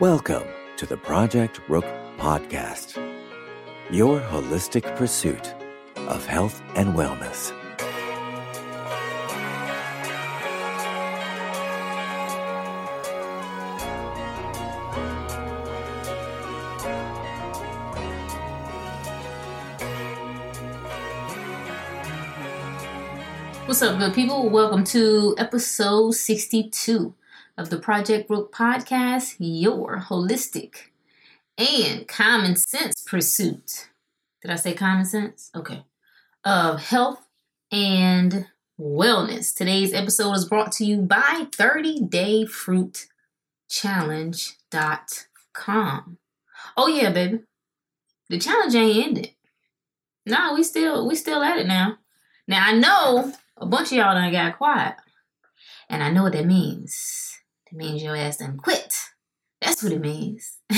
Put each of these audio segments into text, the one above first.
Welcome to the Project Rook Podcast, your holistic pursuit of health and wellness. What's up, good people? Welcome to episode 62 of the Project Rook podcast, your holistic and common sense pursuit. Did I say common sense? Okay. Of health and wellness. Today's episode is brought to you by 30dayfruitchallenge.com. Oh yeah, baby. The challenge ain't ended. No, we still we still at it now. Now I know a bunch of y'all done got quiet. And I know what that means. It means your ass done quit. That's what it means.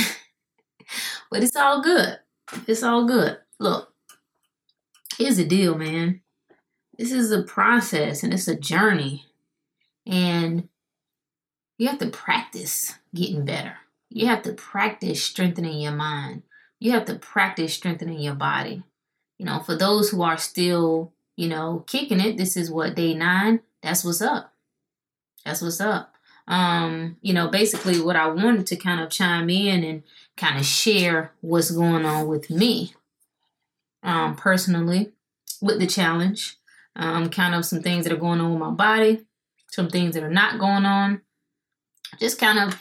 but it's all good. It's all good. Look, here's the deal, man. This is a process and it's a journey. And you have to practice getting better. You have to practice strengthening your mind. You have to practice strengthening your body. You know, for those who are still you know, kicking it. This is what day nine. That's what's up. That's what's up. Um, you know, basically what I wanted to kind of chime in and kind of share what's going on with me. Um, personally, with the challenge. Um, kind of some things that are going on with my body, some things that are not going on. Just kind of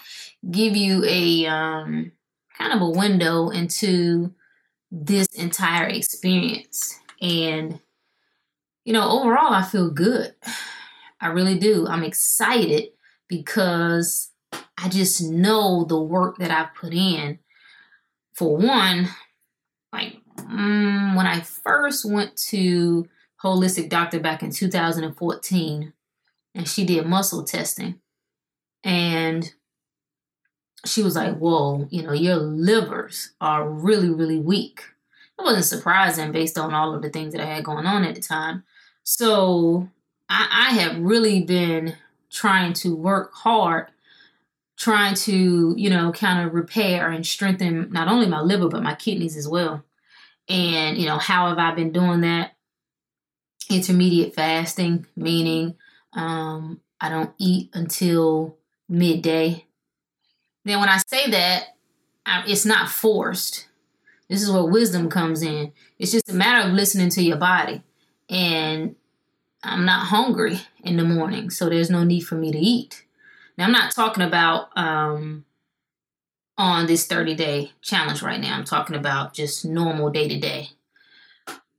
give you a um kind of a window into this entire experience and you know, overall, I feel good. I really do. I'm excited because I just know the work that I've put in. For one, like mm, when I first went to Holistic Doctor back in 2014, and she did muscle testing, and she was like, Whoa, you know, your livers are really, really weak. It wasn't surprising based on all of the things that I had going on at the time. So I, I have really been trying to work hard, trying to, you know, kind of repair and strengthen not only my liver, but my kidneys as well. And, you know, how have I been doing that? Intermediate fasting, meaning um, I don't eat until midday. Then when I say that, I, it's not forced. This is where wisdom comes in. It's just a matter of listening to your body and I'm not hungry in the morning, so there's no need for me to eat. Now, I'm not talking about um, on this 30 day challenge right now. I'm talking about just normal day to day.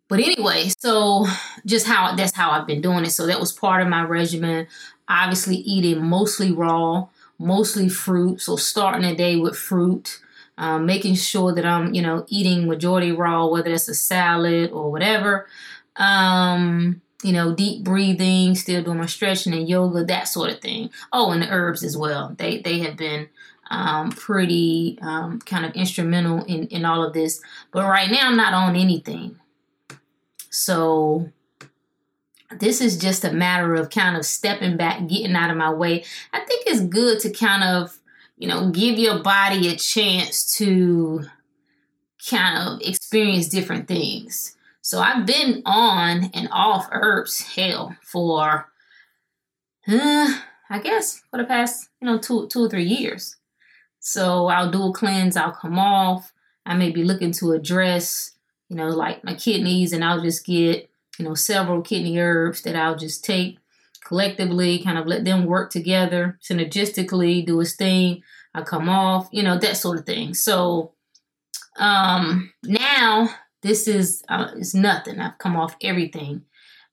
But anyway, so just how that's how I've been doing it. So that was part of my regimen. Obviously, eating mostly raw, mostly fruit. So starting a day with fruit, um, making sure that I'm, you know, eating majority raw, whether it's a salad or whatever. Um, you know, deep breathing, still doing my stretching and yoga, that sort of thing. Oh, and the herbs as well. They they have been um, pretty um, kind of instrumental in in all of this. But right now, I'm not on anything. So this is just a matter of kind of stepping back, getting out of my way. I think it's good to kind of, you know, give your body a chance to kind of experience different things. So I've been on and off herbs hell for uh, I guess for the past, you know, two two or three years. So I'll do a cleanse, I'll come off. I may be looking to address, you know, like my kidneys, and I'll just get, you know, several kidney herbs that I'll just take collectively, kind of let them work together synergistically, do its thing. I come off, you know, that sort of thing. So um now this is uh, it's nothing. I've come off everything.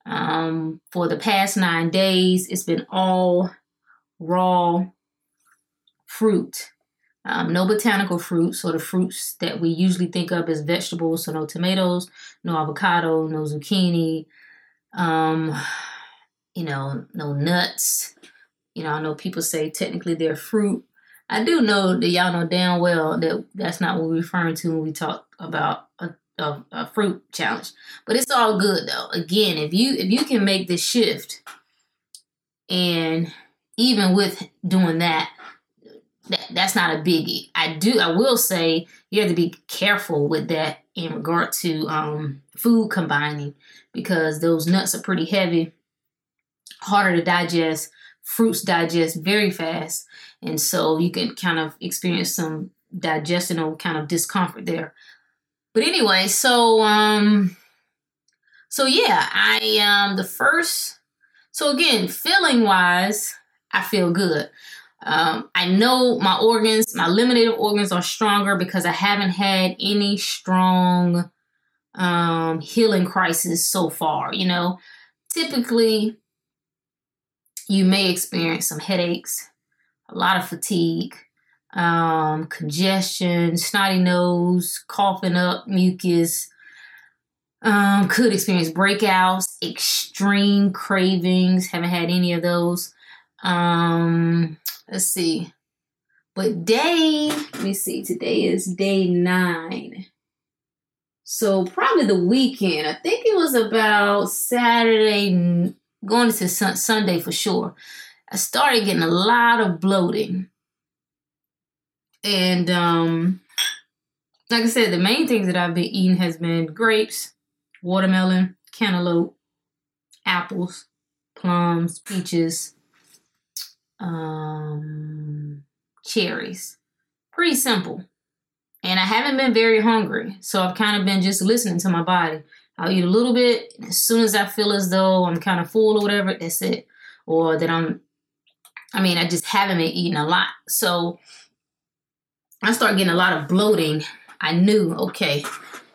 Um, for the past nine days, it's been all raw fruit. Um, no botanical fruits, so the fruits that we usually think of as vegetables. So no tomatoes, no avocado, no zucchini. Um, you know, no nuts. You know, I know people say technically they're fruit. I do know that y'all know damn well that that's not what we're referring to when we talk about a a, a fruit challenge. But it's all good though. Again, if you if you can make this shift, and even with doing that, that that's not a biggie. I do I will say you have to be careful with that in regard to um, food combining because those nuts are pretty heavy, harder to digest. Fruits digest very fast, and so you can kind of experience some digestional kind of discomfort there. But anyway, so um, so yeah, I um the first. So again, feeling wise, I feel good. Um, I know my organs, my eliminated organs are stronger because I haven't had any strong um, healing crisis so far. You know, typically you may experience some headaches, a lot of fatigue, um, congestion, snotty nose, coughing up mucus. Um, could experience breakouts, extreme cravings. Haven't had any of those. Um, let's see. But day, let me see, today is day nine. So probably the weekend. I think it was about Saturday, going into Sunday for sure. I started getting a lot of bloating. And um like I said, the main things that I've been eating has been grapes, watermelon, cantaloupe, apples, plums, peaches, um, cherries. Pretty simple. And I haven't been very hungry. So I've kind of been just listening to my body. I'll eat a little bit. as soon as I feel as though I'm kind of full or whatever, that's it. Or that I'm, I mean, I just haven't been eating a lot. So I start getting a lot of bloating. I knew, okay,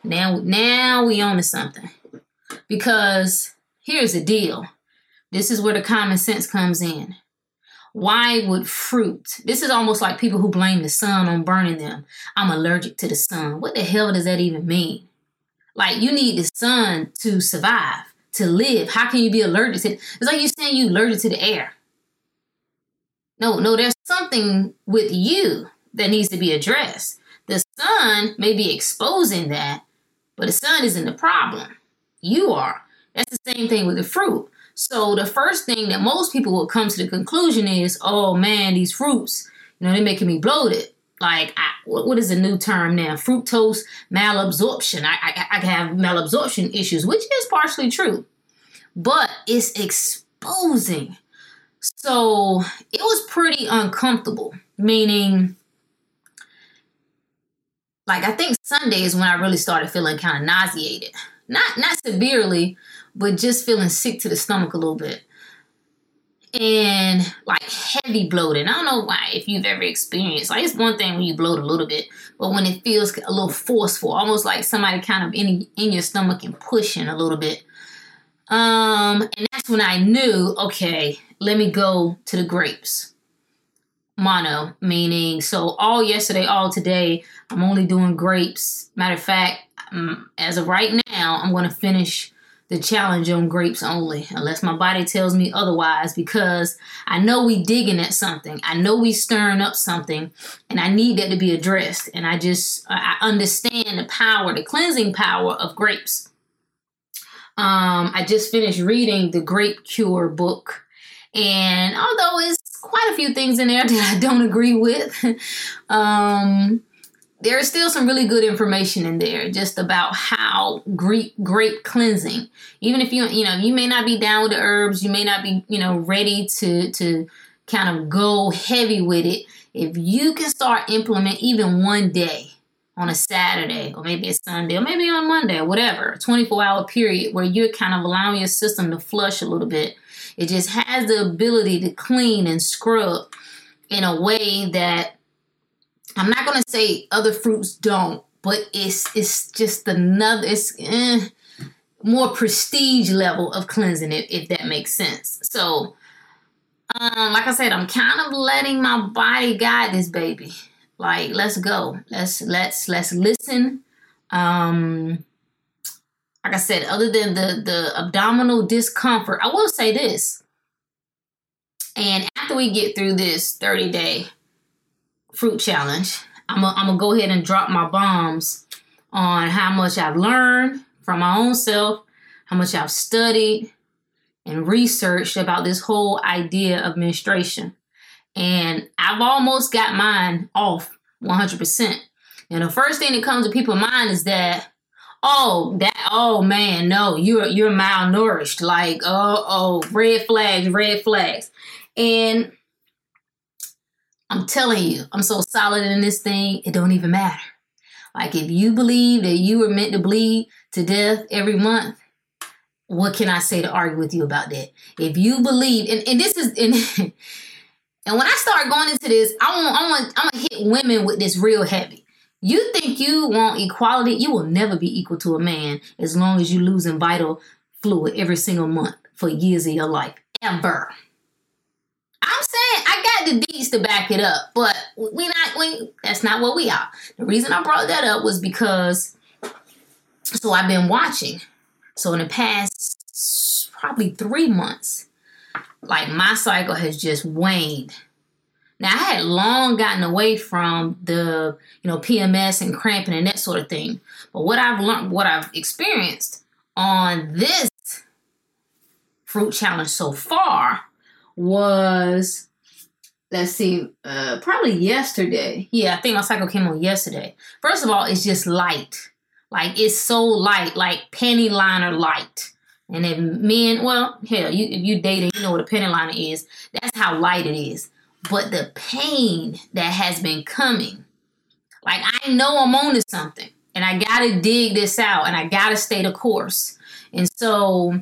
now, now we to something. Because here's the deal. This is where the common sense comes in. Why would fruit? This is almost like people who blame the sun on burning them. I'm allergic to the sun. What the hell does that even mean? Like you need the sun to survive, to live. How can you be allergic to it? It's like you saying you're allergic to the air. No, no, there's something with you that needs to be addressed. The sun may be exposing that, but the sun isn't the problem. You are. That's the same thing with the fruit. So the first thing that most people will come to the conclusion is, oh man, these fruits, you know, they're making me bloated. Like, I, what, what is the new term now? Fructose malabsorption. I, I, I have malabsorption issues, which is partially true, but it's exposing. So it was pretty uncomfortable, meaning, like, I think Sunday is when I really started feeling kind of nauseated. Not not severely, but just feeling sick to the stomach a little bit. And like heavy bloating. I don't know why, if you've ever experienced, like it's one thing when you bloat a little bit, but when it feels a little forceful, almost like somebody kind of in, in your stomach and pushing a little bit. Um, and that's when I knew, okay, let me go to the grapes. Mono, meaning so all yesterday, all today, I'm only doing grapes. Matter of fact, um, as of right now, I'm going to finish the challenge on grapes only, unless my body tells me otherwise, because I know we digging at something. I know we stirring up something, and I need that to be addressed. And I just I understand the power, the cleansing power of grapes. Um, I just finished reading the Grape Cure book, and although it's quite a few things in there that I don't agree with, um, there is still some really good information in there just about how grape grape cleansing. Even if you you know you may not be down with the herbs you may not be you know ready to to kind of go heavy with it. If you can start implement even one day on a saturday or maybe a sunday or maybe on monday or whatever 24 hour period where you're kind of allowing your system to flush a little bit it just has the ability to clean and scrub in a way that I'm not gonna say other fruits don't, but it's it's just another it's eh, more prestige level of cleansing it, if that makes sense. So, um, like I said, I'm kind of letting my body guide this baby. Like, let's go. Let's let's let's listen. Um, like I said, other than the the abdominal discomfort, I will say this. And after we get through this 30 day fruit challenge. I'm gonna go ahead and drop my bombs on how much I've learned from my own self, how much I've studied and researched about this whole idea of menstruation. And I've almost got mine off 100%. And the first thing that comes to people's mind is that, oh, that, oh man, no, you're you're malnourished. Like, oh, oh, red flags, red flags. And I'm telling you, I'm so solid in this thing, it don't even matter. Like if you believe that you were meant to bleed to death every month, what can I say to argue with you about that? If you believe, and, and this is and, and when I start going into this, I want I want I'm gonna hit women with this real heavy. You think you want equality, you will never be equal to a man as long as you losing vital fluid every single month for years of your life. Ever. I'm saying I got the deeds to back it up, but we not we that's not what we are. The reason I brought that up was because so I've been watching. So in the past probably three months, like my cycle has just waned. Now I had long gotten away from the you know PMS and cramping and that sort of thing, but what I've learned, what I've experienced on this fruit challenge so far was let's see, uh, probably yesterday. Yeah, I think my cycle came on yesterday. First of all, it's just light. Like it's so light, like penny liner light. And if men, well, hell, you if you dating, you know what a penny liner is. That's how light it is. But the pain that has been coming, like I know I'm on to something, and I gotta dig this out, and I gotta stay the course. And so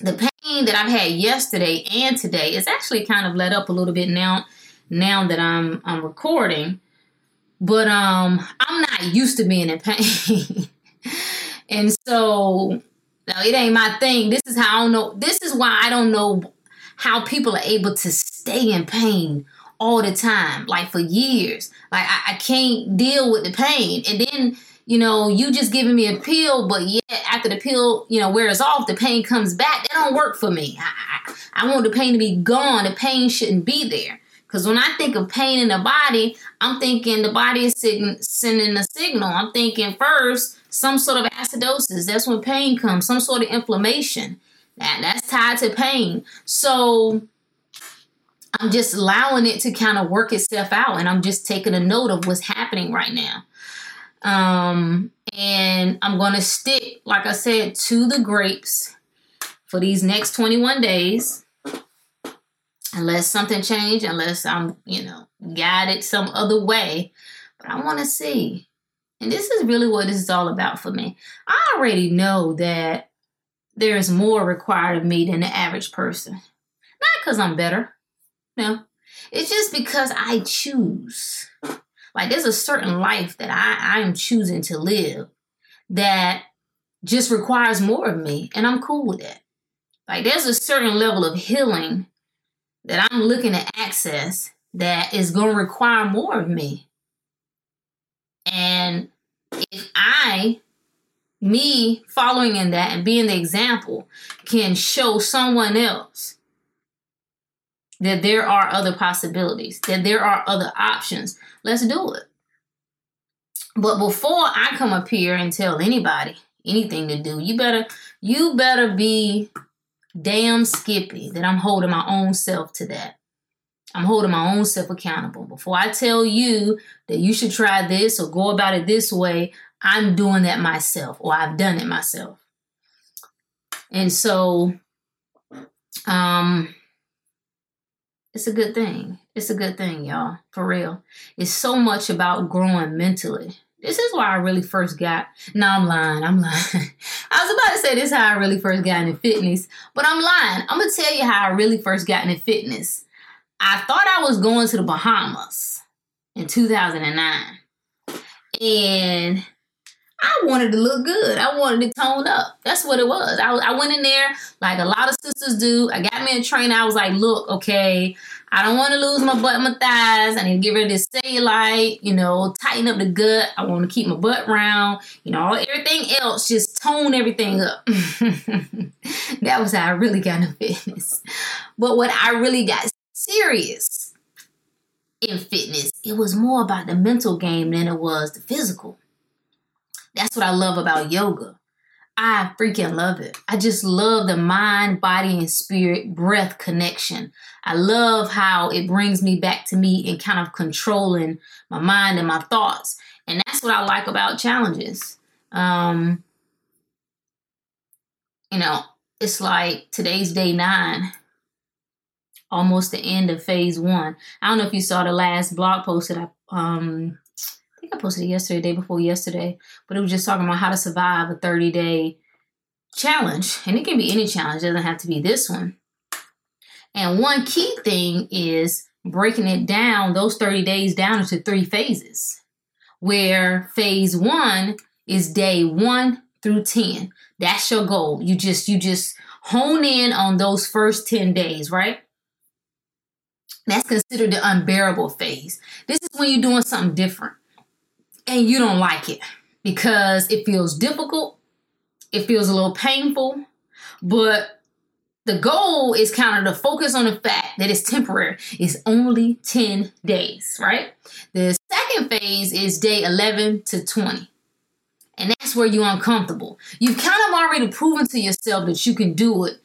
the pain that I've had yesterday and today is actually kind of let up a little bit now now that I'm I'm recording. But um I'm not used to being in pain. and so no, it ain't my thing. This is how I don't know. This is why I don't know how people are able to stay in pain all the time, like for years. Like I, I can't deal with the pain. And then you know, you just giving me a pill, but yet after the pill, you know, wears off, the pain comes back. That don't work for me. I, I, I want the pain to be gone. The pain shouldn't be there. Because when I think of pain in the body, I'm thinking the body is sig- sending a signal. I'm thinking first some sort of acidosis. That's when pain comes. Some sort of inflammation. That that's tied to pain. So I'm just allowing it to kind of work itself out, and I'm just taking a note of what's happening right now. Um, and I'm going to stick, like I said, to the grapes for these next 21 days. Unless something changed, unless I'm, you know, guided some other way. But I want to see. And this is really what this is all about for me. I already know that there is more required of me than the average person. Not because I'm better. No. It's just because I choose. Like there's a certain life that I, I am choosing to live that just requires more of me, and I'm cool with that. Like there's a certain level of healing that I'm looking to access that is going to require more of me. And if I, me following in that and being the example, can show someone else that there are other possibilities, that there are other options, let's do it. But before I come up here and tell anybody anything to do, you better you better be damn skippy that I'm holding my own self to that. I'm holding my own self accountable. Before I tell you that you should try this or go about it this way, I'm doing that myself or I've done it myself. And so um it's a good thing. It's a good thing, y'all. For real. It's so much about growing mentally. This is why I really first got. No, I'm lying. I'm lying. I was about to say this is how I really first got into fitness, but I'm lying. I'm gonna tell you how I really first got into fitness. I thought I was going to the Bahamas in 2009, and I wanted to look good. I wanted to tone up. That's what it was. I, I went in there like a lot of sisters do. I got me a trainer. I was like, look, okay, I don't want to lose my butt my thighs. I need to get rid of this cellulite, you know, tighten up the gut. I want to keep my butt round, you know, everything else, just tone everything up. that was how I really got into fitness. But what I really got serious in fitness, it was more about the mental game than it was the physical. That's what I love about yoga. I freaking love it. I just love the mind, body, and spirit breath connection. I love how it brings me back to me and kind of controlling my mind and my thoughts. And that's what I like about challenges. Um, you know, it's like today's day nine, almost the end of phase one. I don't know if you saw the last blog post that I um think I posted it yesterday, day before yesterday, but it was just talking about how to survive a 30 day challenge. And it can be any challenge, it doesn't have to be this one. And one key thing is breaking it down, those 30 days down into three phases, where phase one is day one through 10. That's your goal. You just, you just hone in on those first 10 days, right? That's considered the unbearable phase. This is when you're doing something different and you don't like it because it feels difficult, it feels a little painful, but the goal is kind of to focus on the fact that it's temporary. It's only 10 days, right? The second phase is day 11 to 20. And that's where you're uncomfortable. You've kind of already proven to yourself that you can do it.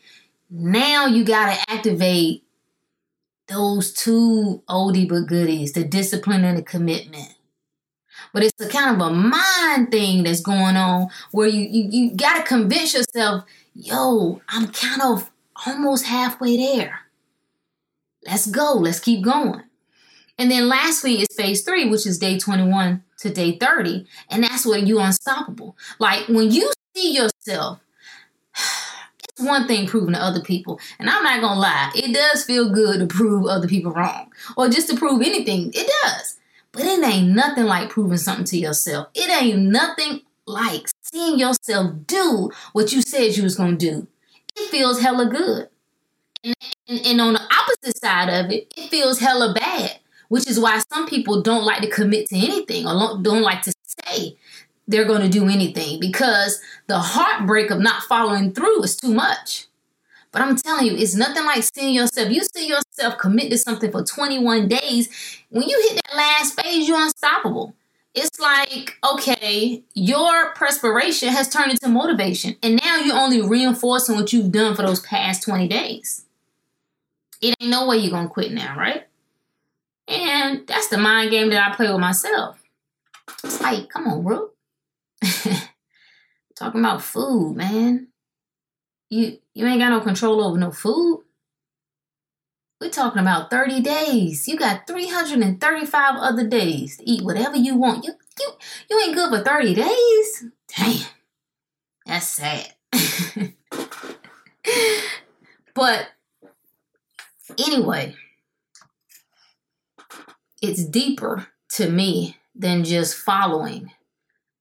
Now you got to activate those two oldie but goodies the discipline and the commitment but it's a kind of a mind thing that's going on where you you, you got to convince yourself yo i'm kind of almost halfway there. Let's go. Let's keep going. And then lastly is phase three which is day 21 to day 30 and that's where you're unstoppable. Like when you see yourself it's one thing proving to other people. And i'm not gonna lie it does feel good to prove other people wrong or just to prove anything. It does but it ain't nothing like proving something to yourself. It ain't nothing like seeing yourself do what you said you was gonna do. It feels hella good. And, and, and on the opposite side of it, it feels hella bad, which is why some people don't like to commit to anything or don't like to say they're going to do anything because the heartbreak of not following through is too much. But I'm telling you, it's nothing like seeing yourself. You see yourself commit to something for 21 days. When you hit that last phase, you're unstoppable. It's like, okay, your perspiration has turned into motivation. And now you're only reinforcing what you've done for those past 20 days. It ain't no way you're going to quit now, right? And that's the mind game that I play with myself. It's like, come on, bro. Talking about food, man you you ain't got no control over no food. We're talking about 30 days. You got 335 other days to eat whatever you want. You you you ain't good for 30 days. Damn. That's sad. but anyway, it's deeper to me than just following.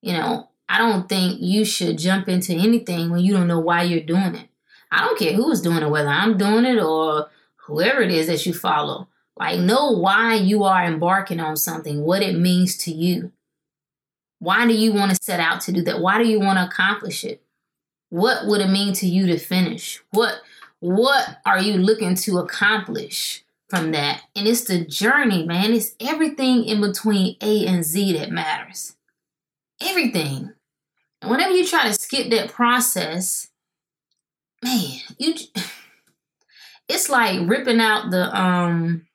You know, I don't think you should jump into anything when you don't know why you're doing it. I don't care who's doing it, whether I'm doing it or whoever it is that you follow. Like, know why you are embarking on something, what it means to you. Why do you want to set out to do that? Why do you want to accomplish it? What would it mean to you to finish? What what are you looking to accomplish from that? And it's the journey, man. It's everything in between A and Z that matters. Everything. And whenever you try to skip that process, man, you it's like ripping out the um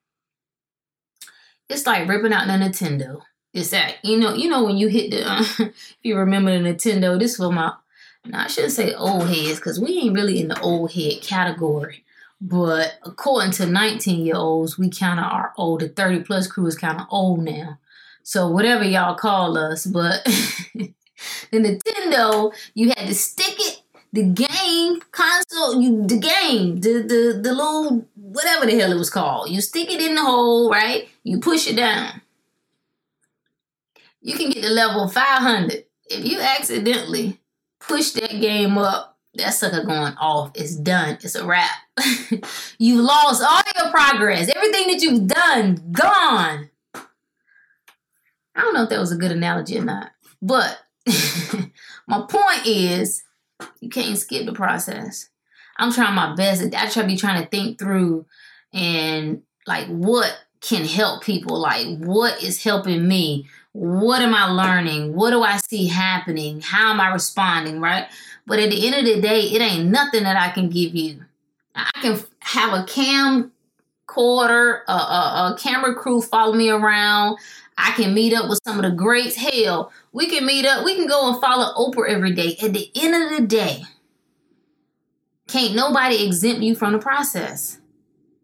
it's like ripping out the Nintendo. It's that you know, you know when you hit the uh, if you remember the Nintendo, this for my now I shouldn't say old heads because we ain't really in the old head category. But according to 19 year olds, we kind of are old. The 30 plus crew is kind of old now. So whatever y'all call us, but The Nintendo, you had to stick it, the game console, you the game, the the the little whatever the hell it was called. You stick it in the hole, right? You push it down. You can get to level 500. If you accidentally push that game up, that sucker going off. It's done. It's a wrap. you lost all your progress. Everything that you've done, gone. I don't know if that was a good analogy or not. But my point is, you can't skip the process. I'm trying my best. I try to be trying to think through and like what can help people. Like what is helping me? What am I learning? What do I see happening? How am I responding? Right? But at the end of the day, it ain't nothing that I can give you. I can have a camcorder, a, a, a camera crew follow me around. I can meet up with some of the greats. Hell, we can meet up. We can go and follow Oprah every day. At the end of the day, can't nobody exempt you from the process.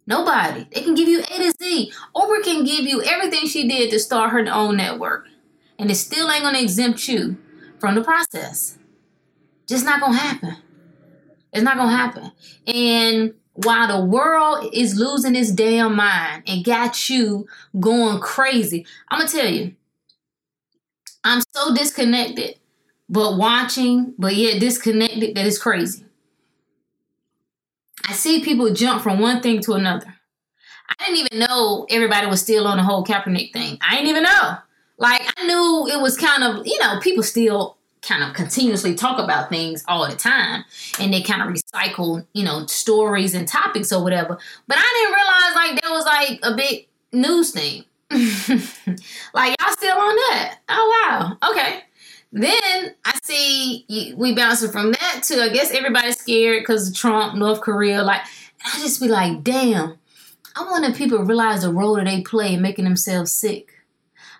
Nobody. They can give you A to Z. Oprah can give you everything she did to start her own network. And it still ain't gonna exempt you from the process. Just not gonna happen. It's not gonna happen. And while the world is losing its damn mind and got you going crazy, I'm gonna tell you, I'm so disconnected, but watching, but yet disconnected that it's crazy. I see people jump from one thing to another. I didn't even know everybody was still on the whole Kaepernick thing. I didn't even know. Like I knew it was kind of, you know, people still kind of continuously talk about things all the time and they kind of recycle, you know, stories and topics or whatever. But I didn't realize like there was like a big news thing. like y'all still on that. Oh wow. Okay. Then I see we bouncing from that to I guess everybody's scared because Trump, North Korea. Like, I just be like, damn. I wonder if people realize the role that they play in making themselves sick.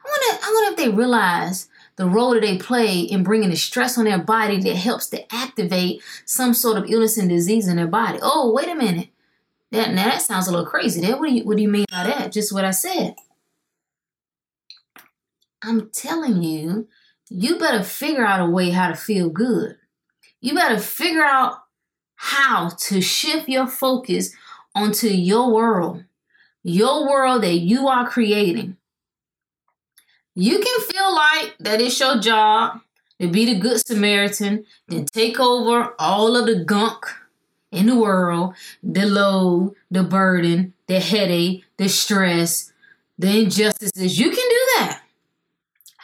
I wonder, I wonder if they realize the role that they play in bringing the stress on their body that helps to activate some sort of illness and disease in their body. Oh, wait a minute. That now that sounds a little crazy. There, what do you what do you mean by that? Just what I said. I'm telling you, you better figure out a way how to feel good. You better figure out how to shift your focus onto your world, your world that you are creating. You can feel like that it's your job to be the good Samaritan and take over all of the gunk in the world, the load, the burden, the headache, the stress, the injustices. You can do that.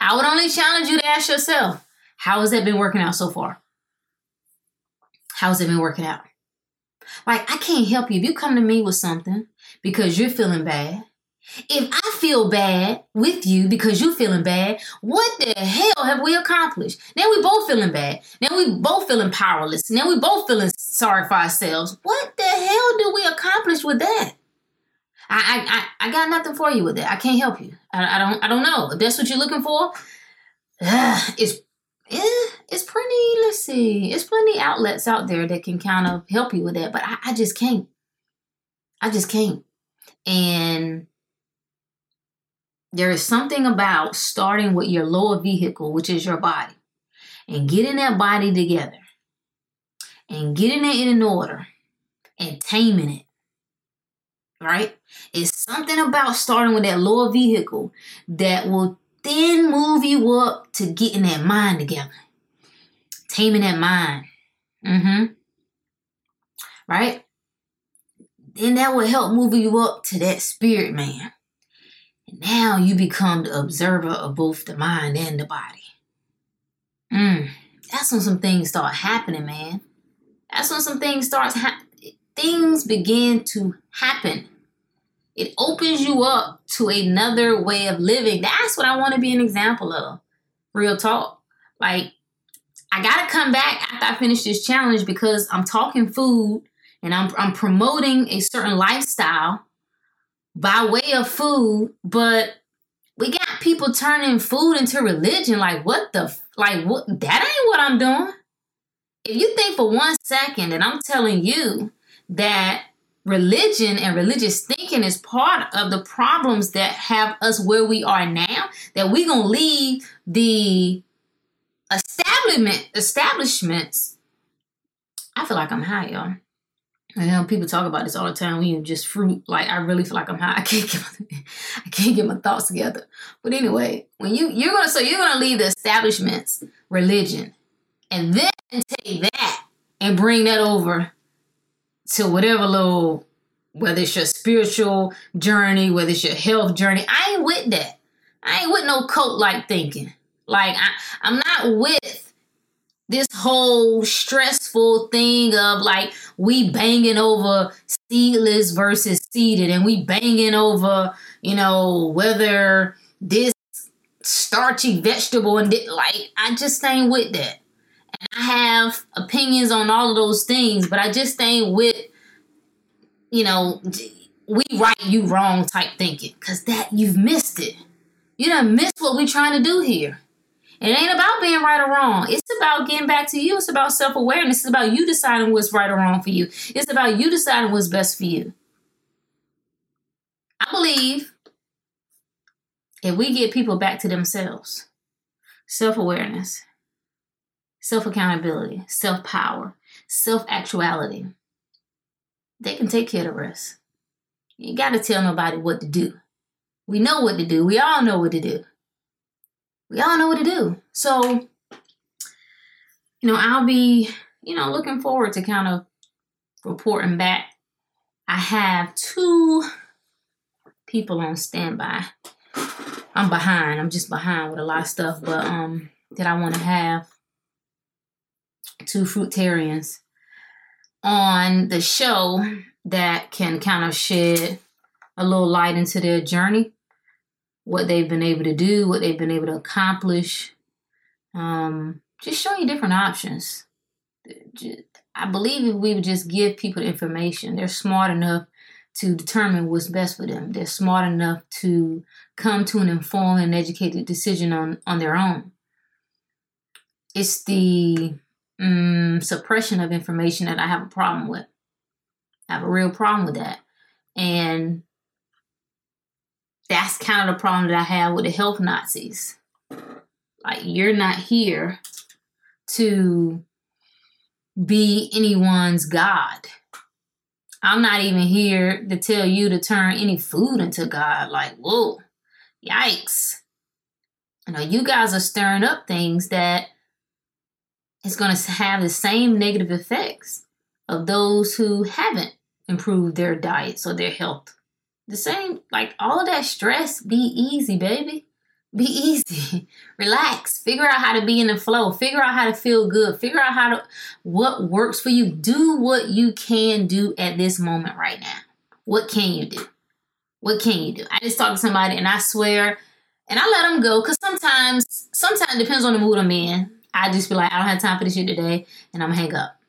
I would only challenge you to ask yourself, how has that been working out so far? How's it been working out? Like, I can't help you if you come to me with something because you're feeling bad. If I feel bad with you because you're feeling bad, what the hell have we accomplished? Now we both feeling bad. Now we both feeling powerless. Now we both feeling sorry for ourselves. What the hell do we accomplish with that? I, I, I got nothing for you with that. I can't help you. I, I don't I don't know. If that's what you're looking for, uh, it's yeah, it's pretty, let's see, it's plenty outlets out there that can kind of help you with that, but I, I just can't. I just can't. And there is something about starting with your lower vehicle, which is your body, and getting that body together and getting it in order and taming it right? It's something about starting with that lower vehicle that will then move you up to getting that mind together, taming that mind. Mm-hmm. Right? Then that will help move you up to that spirit man. Now you become the observer of both the mind and the body. Mm. That's when some things start happening, man. That's when some things starts happening. Things begin to happen it opens you up to another way of living. That's what I want to be an example of. Real talk. Like, I got to come back after I finish this challenge because I'm talking food and I'm, I'm promoting a certain lifestyle by way of food, but we got people turning food into religion. Like, what the, like, what, that ain't what I'm doing. If you think for one second that I'm telling you that religion and religious thinking is part of the problems that have us where we are now that we gonna leave the establishment establishments i feel like i'm high y'all I know people talk about this all the time. We just fruit. Like I really feel like I'm high. I can't get my, I can't get my thoughts together. But anyway, when you you're gonna so you're gonna leave the establishments religion, and then take that and bring that over to whatever little, whether it's your spiritual journey, whether it's your health journey. I ain't with that. I ain't with no cult like thinking. Like I, I'm not with this whole stressful thing of like we banging over seedless versus seeded, and we banging over, you know, whether this starchy vegetable and like I just ain't with that. and I have opinions on all of those things, but I just ain't with, you know, we right, you wrong type thinking. Cause that you've missed it. You done missed what we trying to do here. It ain't about being right or wrong. It's about getting back to you. It's about self awareness. It's about you deciding what's right or wrong for you. It's about you deciding what's best for you. I believe if we get people back to themselves, self awareness, self accountability, self power, self actuality, they can take care of the rest. You got to tell nobody what to do. We know what to do. We all know what to do. We all know what to do. So, you know, I'll be, you know, looking forward to kind of reporting back. I have two people on standby. I'm behind. I'm just behind with a lot of stuff, but um that I want to have two fruitarians on the show that can kind of shed a little light into their journey, what they've been able to do, what they've been able to accomplish. Um, just show you different options. I believe if we would just give people information, they're smart enough to determine what's best for them. They're smart enough to come to an informed and educated decision on, on their own. It's the um, suppression of information that I have a problem with. I have a real problem with that. And that's kind of the problem that I have with the health Nazis. Like, you're not here to be anyone's God. I'm not even here to tell you to turn any food into God. Like, whoa, yikes. You know, you guys are stirring up things that is going to have the same negative effects of those who haven't improved their diets or their health. The same, like all of that stress, be easy, baby. Be easy. Relax. Figure out how to be in the flow. Figure out how to feel good. Figure out how to what works for you. Do what you can do at this moment right now. What can you do? What can you do? I just talked to somebody and I swear, and I let them go because sometimes, sometimes it depends on the mood I'm in. I just be like, I don't have time for this shit today, and I'm gonna hang up.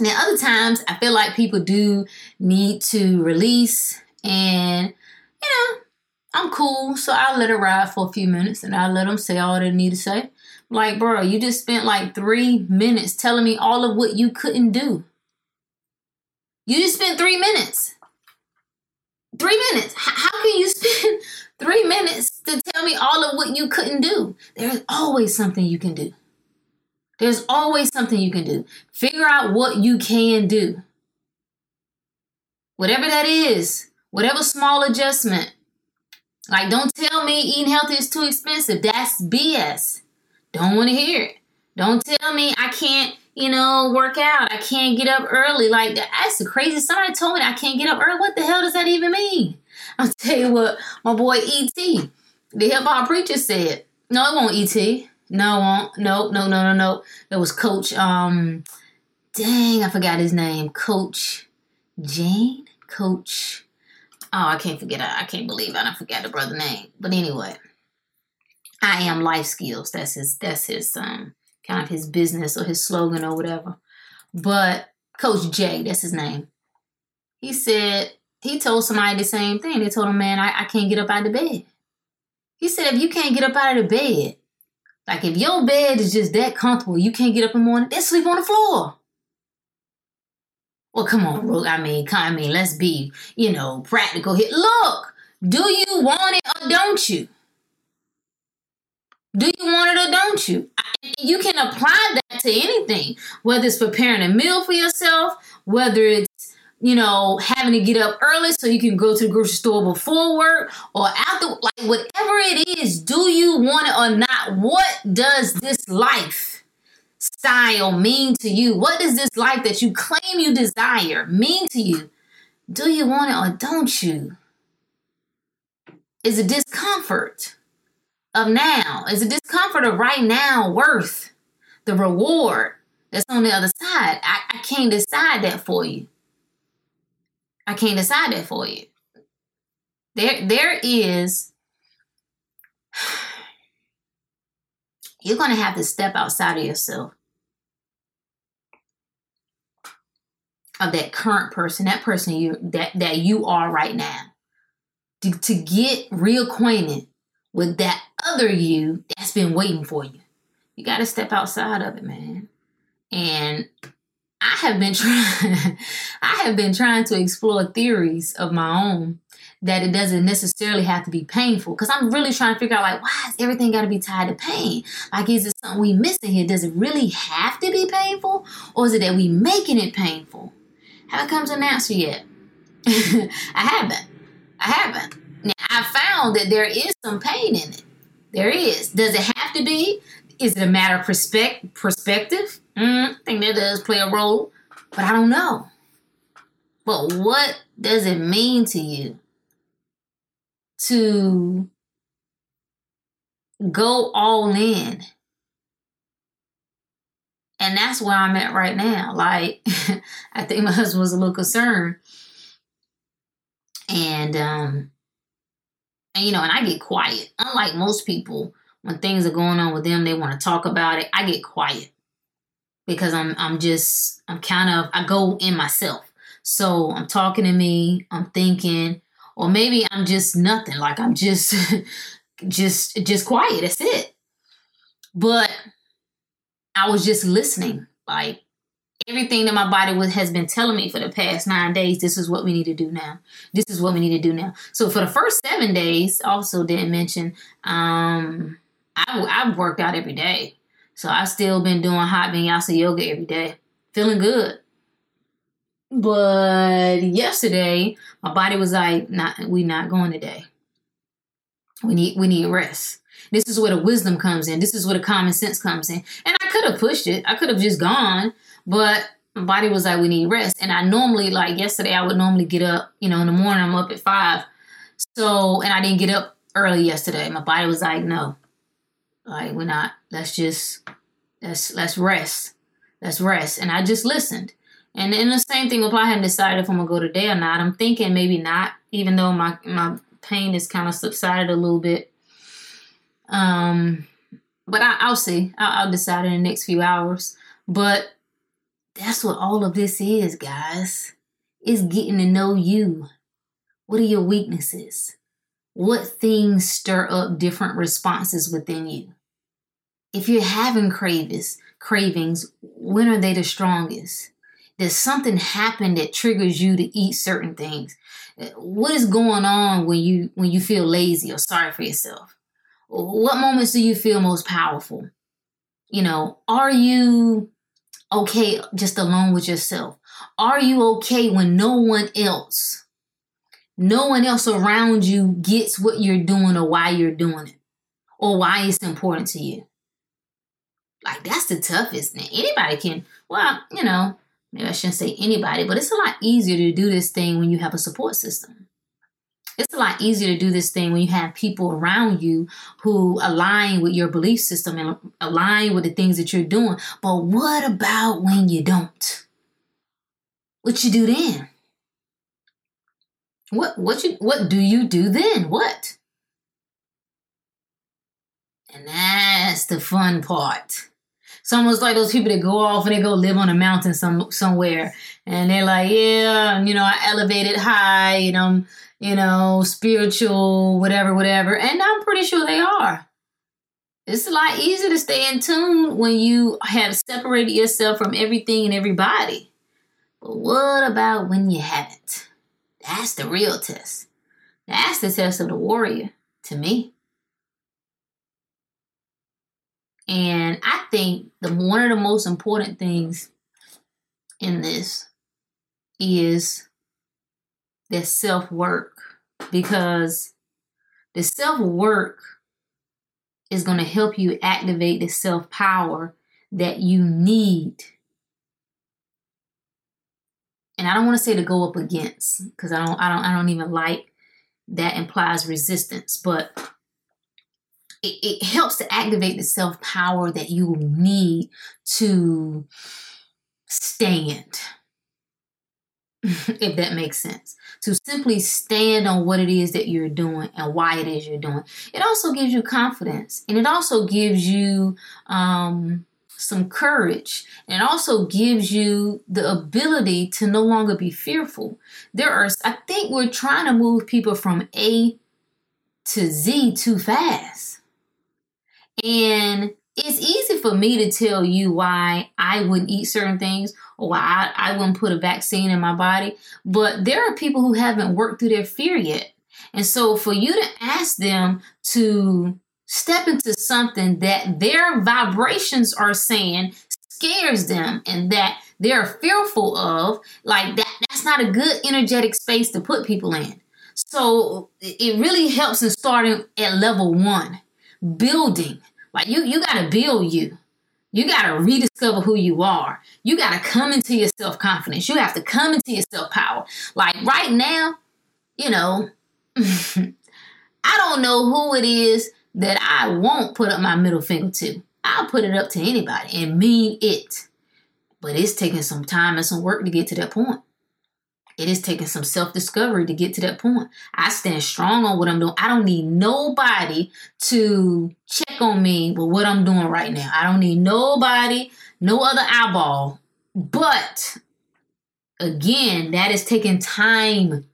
Now, other times, I feel like people do need to release, and you know, I'm cool, so I let it ride for a few minutes and I let them say all they need to say. Like, bro, you just spent like three minutes telling me all of what you couldn't do. You just spent three minutes. Three minutes. how can you spend three minutes to tell me all of what you couldn't do? There's always something you can do. There's always something you can do. Figure out what you can do. Whatever that is, whatever small adjustment, like, don't tell me eating healthy is too expensive. That's BS. Don't want to hear it. Don't tell me I can't, you know, work out. I can't get up early. Like, that's the crazy. Somebody told me I can't get up early. What the hell does that even mean? I'll tell you what my boy E.T., the hip hop preacher said. No, it won't E.T. No, it won't. No, no, no, no, no. It was Coach, um, dang, I forgot his name. Coach Jane? Coach Oh, I can't forget. I can't believe I don't forget the brother name. But anyway, I am life skills. That's his. That's his um kind of his business or his slogan or whatever. But Coach J, that's his name. He said he told somebody the same thing. They told him, "Man, I, I can't get up out of bed." He said, "If you can't get up out of the bed, like if your bed is just that comfortable, you can't get up in the morning. Then sleep on the floor." Well, come on, Rook. I mean, I mean, let's be, you know, practical here. Look, do you want it or don't you? Do you want it or don't you? You can apply that to anything, whether it's preparing a meal for yourself, whether it's, you know, having to get up early so you can go to the grocery store before work or after, like whatever it is, do you want it or not? What does this life? Style mean to you? What does this life that you claim you desire mean to you? Do you want it or don't you? Is the discomfort of now, is the discomfort of right now worth the reward that's on the other side? I, I can't decide that for you. I can't decide that for you. There, there is you're going to have to step outside of yourself, of that current person, that person you that that you are right now, to, to get reacquainted with that other you that's been waiting for you. You got to step outside of it, man. And I have been trying I have been trying to explore theories of my own that it doesn't necessarily have to be painful because I'm really trying to figure out like why is everything got to be tied to pain? Like is it something we missing here? Does it really have to be painful or is it that we making it painful? Haven't come to an answer yet. I haven't. I haven't. Now I found that there is some pain in it. There is. Does it have to be? Is it a matter of perspective? Perspective? Mm, I think that does play a role, but I don't know. But what does it mean to you to go all in? And that's where I'm at right now. Like, I think my husband was a little concerned. And, um, and you know, and I get quiet. Unlike most people, when things are going on with them, they want to talk about it. I get quiet because I'm I'm just I'm kind of I go in myself. So I'm talking to me, I'm thinking, or maybe I'm just nothing. Like I'm just just just quiet. That's it. But I was just listening. Like everything that my body was, has been telling me for the past nine days, this is what we need to do now. This is what we need to do now. So for the first seven days, also didn't mention, um, I, I've worked out every day. So I still been doing hot vinyasa yoga every day. Feeling good. But yesterday, my body was like, "Not, we not going today. We need, we need rest." This is where the wisdom comes in. This is where the common sense comes in. And I could have pushed it. I could have just gone, but my body was like, "We need rest." And I normally, like yesterday, I would normally get up. You know, in the morning, I'm up at five. So, and I didn't get up early yesterday. My body was like, "No, like we're not. Let's just let's let's rest. Let's rest." And I just listened. And then the same thing if I hadn't decided if I'm gonna go today or not. I'm thinking maybe not, even though my my pain is kind of subsided a little bit. Um, but I, will see. I'll, I'll decide in the next few hours. But that's what all of this is, guys. It's getting to know you. What are your weaknesses? What things stir up different responses within you? If you're having cravings, cravings, when are they the strongest? Does something happen that triggers you to eat certain things? What is going on when you when you feel lazy or sorry for yourself? What moments do you feel most powerful? You know, are you okay just alone with yourself? Are you okay when no one else, no one else around you gets what you're doing or why you're doing it or why it's important to you? Like, that's the toughest thing. Anybody can, well, you know, maybe I shouldn't say anybody, but it's a lot easier to do this thing when you have a support system it's a lot easier to do this thing when you have people around you who align with your belief system and align with the things that you're doing. But what about when you don't? What you do then? What what you what do you do then? What? And that's the fun part. It's almost like those people that go off and they go live on a mountain some somewhere, and they're like, yeah, you know, I elevated high, you know, you know, spiritual, whatever, whatever. And I'm pretty sure they are. It's a lot easier to stay in tune when you have separated yourself from everything and everybody. But what about when you haven't? That's the real test. That's the test of the warrior to me. And I think the one of the most important things in this is the self work because the self work is going to help you activate the self power that you need. And I don't want to say to go up against because I don't I don't I don't even like that implies resistance, but it, it helps to activate the self power that you need to stand if that makes sense. To simply stand on what it is that you're doing and why it is you're doing. It also gives you confidence and it also gives you um, some courage and it also gives you the ability to no longer be fearful. There are, I think we're trying to move people from A to Z too fast. And it's easy for me to tell you why I wouldn't eat certain things or why I, I wouldn't put a vaccine in my body. But there are people who haven't worked through their fear yet. And so for you to ask them to step into something that their vibrations are saying scares them and that they're fearful of, like that, that's not a good energetic space to put people in. So it really helps in starting at level one, building. Like you, you gotta build you. You gotta rediscover who you are. You gotta come into your self confidence. You have to come into your self power. Like right now, you know, I don't know who it is that I won't put up my middle finger to. I'll put it up to anybody and mean it. But it's taking some time and some work to get to that point. It is taking some self discovery to get to that point. I stand strong on what I'm doing. I don't need nobody to check on me with what I'm doing right now. I don't need nobody, no other eyeball. But again, that is taking time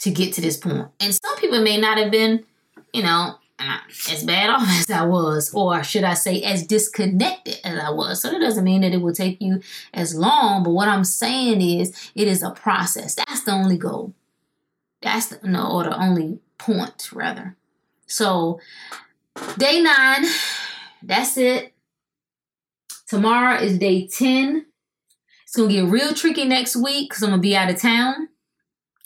to get to this point. And some people may not have been, you know, as bad off as I was, or should I say, as disconnected as I was. So that doesn't mean that it will take you as long, but what I'm saying is it is a process. That's the only goal. That's the, no, or the only point, rather. So, day nine, that's it. Tomorrow is day 10. It's going to get real tricky next week because I'm going to be out of town.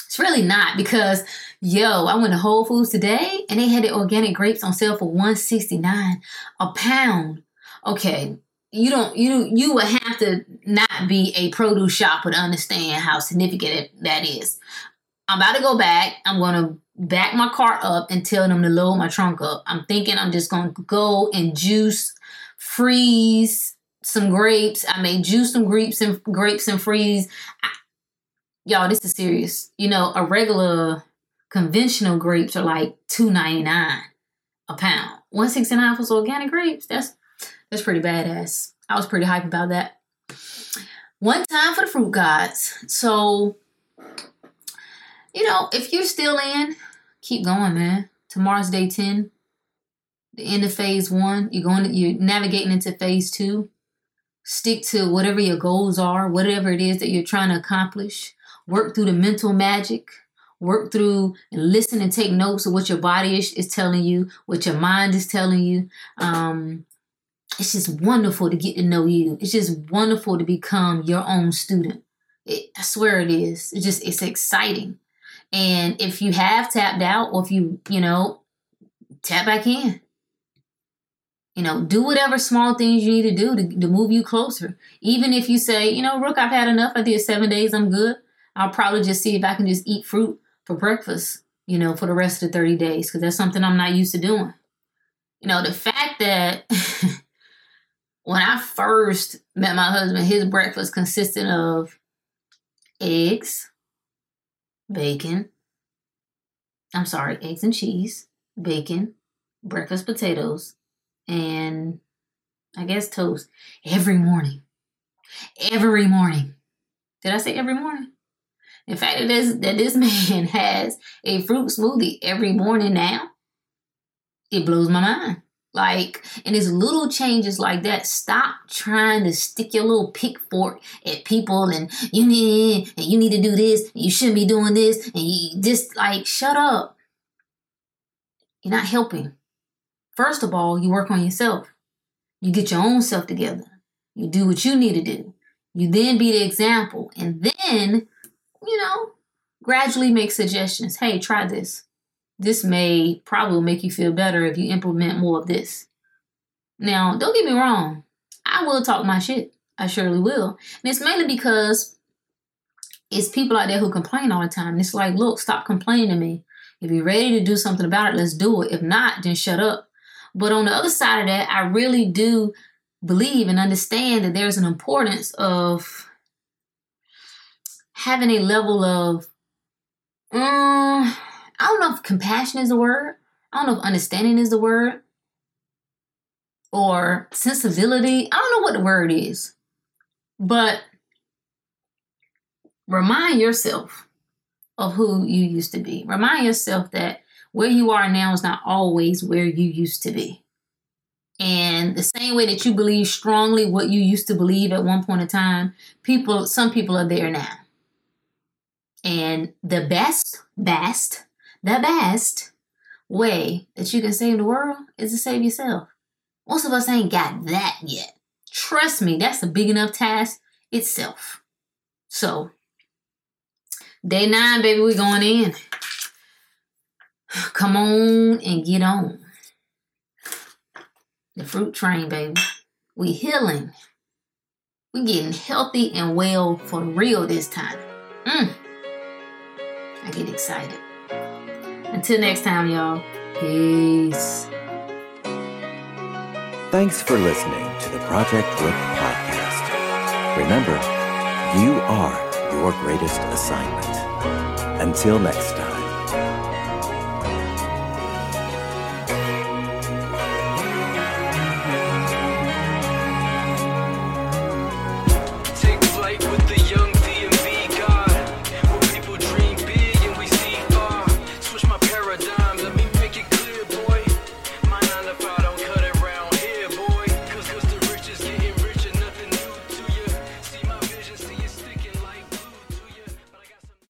It's really not because yo, I went to Whole Foods today and they had the organic grapes on sale for 169 a pound. Okay, you don't you you would have to not be a produce shopper to understand how significant that is. I'm about to go back. I'm gonna back my car up and tell them to load my trunk up. I'm thinking I'm just gonna go and juice, freeze some grapes. I may juice some grapes and grapes and freeze. I, y'all, this is serious. You know, a regular conventional grapes are like two ninety nine a pound. One sixty nine for organic grapes. That's that's pretty badass. I was pretty hype about that. One time for the fruit gods. So, you know, if you're still in, keep going, man. Tomorrow's day ten. The end of phase one. You're going. To, you're navigating into phase two. Stick to whatever your goals are, whatever it is that you're trying to accomplish work through the mental magic, work through and listen and take notes of what your body is, is telling you, what your mind is telling you. Um, it's just wonderful to get to know you. It's just wonderful to become your own student. It, I swear it is. It's just it's exciting. And if you have tapped out, or if you you know tap back in, you know, do whatever small things you need to do to, to move you closer. Even if you say, you know, Rook, I've had enough. I did seven days. I'm good. I'll probably just see if I can just eat fruit for breakfast, you know, for the rest of the 30 days, because that's something I'm not used to doing. You know, the fact that when I first met my husband, his breakfast consisted of eggs, bacon, I'm sorry, eggs and cheese, bacon, breakfast potatoes, and I guess toast every morning. Every morning. Did I say every morning? In fact, that this, that this man has a fruit smoothie every morning now, it blows my mind. Like, and it's little changes like that. Stop trying to stick your little pick fork at people and you need and you need to do this, you shouldn't be doing this, and you just like shut up. You're not helping. First of all, you work on yourself. You get your own self together. You do what you need to do. You then be the example. And then you know, gradually make suggestions. Hey, try this. This may probably make you feel better if you implement more of this. Now, don't get me wrong. I will talk my shit. I surely will. And it's mainly because it's people out there who complain all the time. It's like, look, stop complaining to me. If you're ready to do something about it, let's do it. If not, then shut up. But on the other side of that, I really do believe and understand that there's an importance of having a level of, um, I don't know if compassion is the word. I don't know if understanding is the word. or sensibility. I don't know what the word is, but remind yourself of who you used to be. Remind yourself that where you are now is not always where you used to be. And the same way that you believe strongly what you used to believe at one point in time, people, some people are there now. And the best, best, the best way that you can save the world is to save yourself. Most of us ain't got that yet. Trust me, that's a big enough task itself. So, day nine, baby, we going in. Come on and get on. The fruit train, baby. We healing. We getting healthy and well for real this time. Mm. I get excited. Until next time, y'all. Peace. Thanks for listening to the Project Rook podcast. Remember, you are your greatest assignment. Until next time.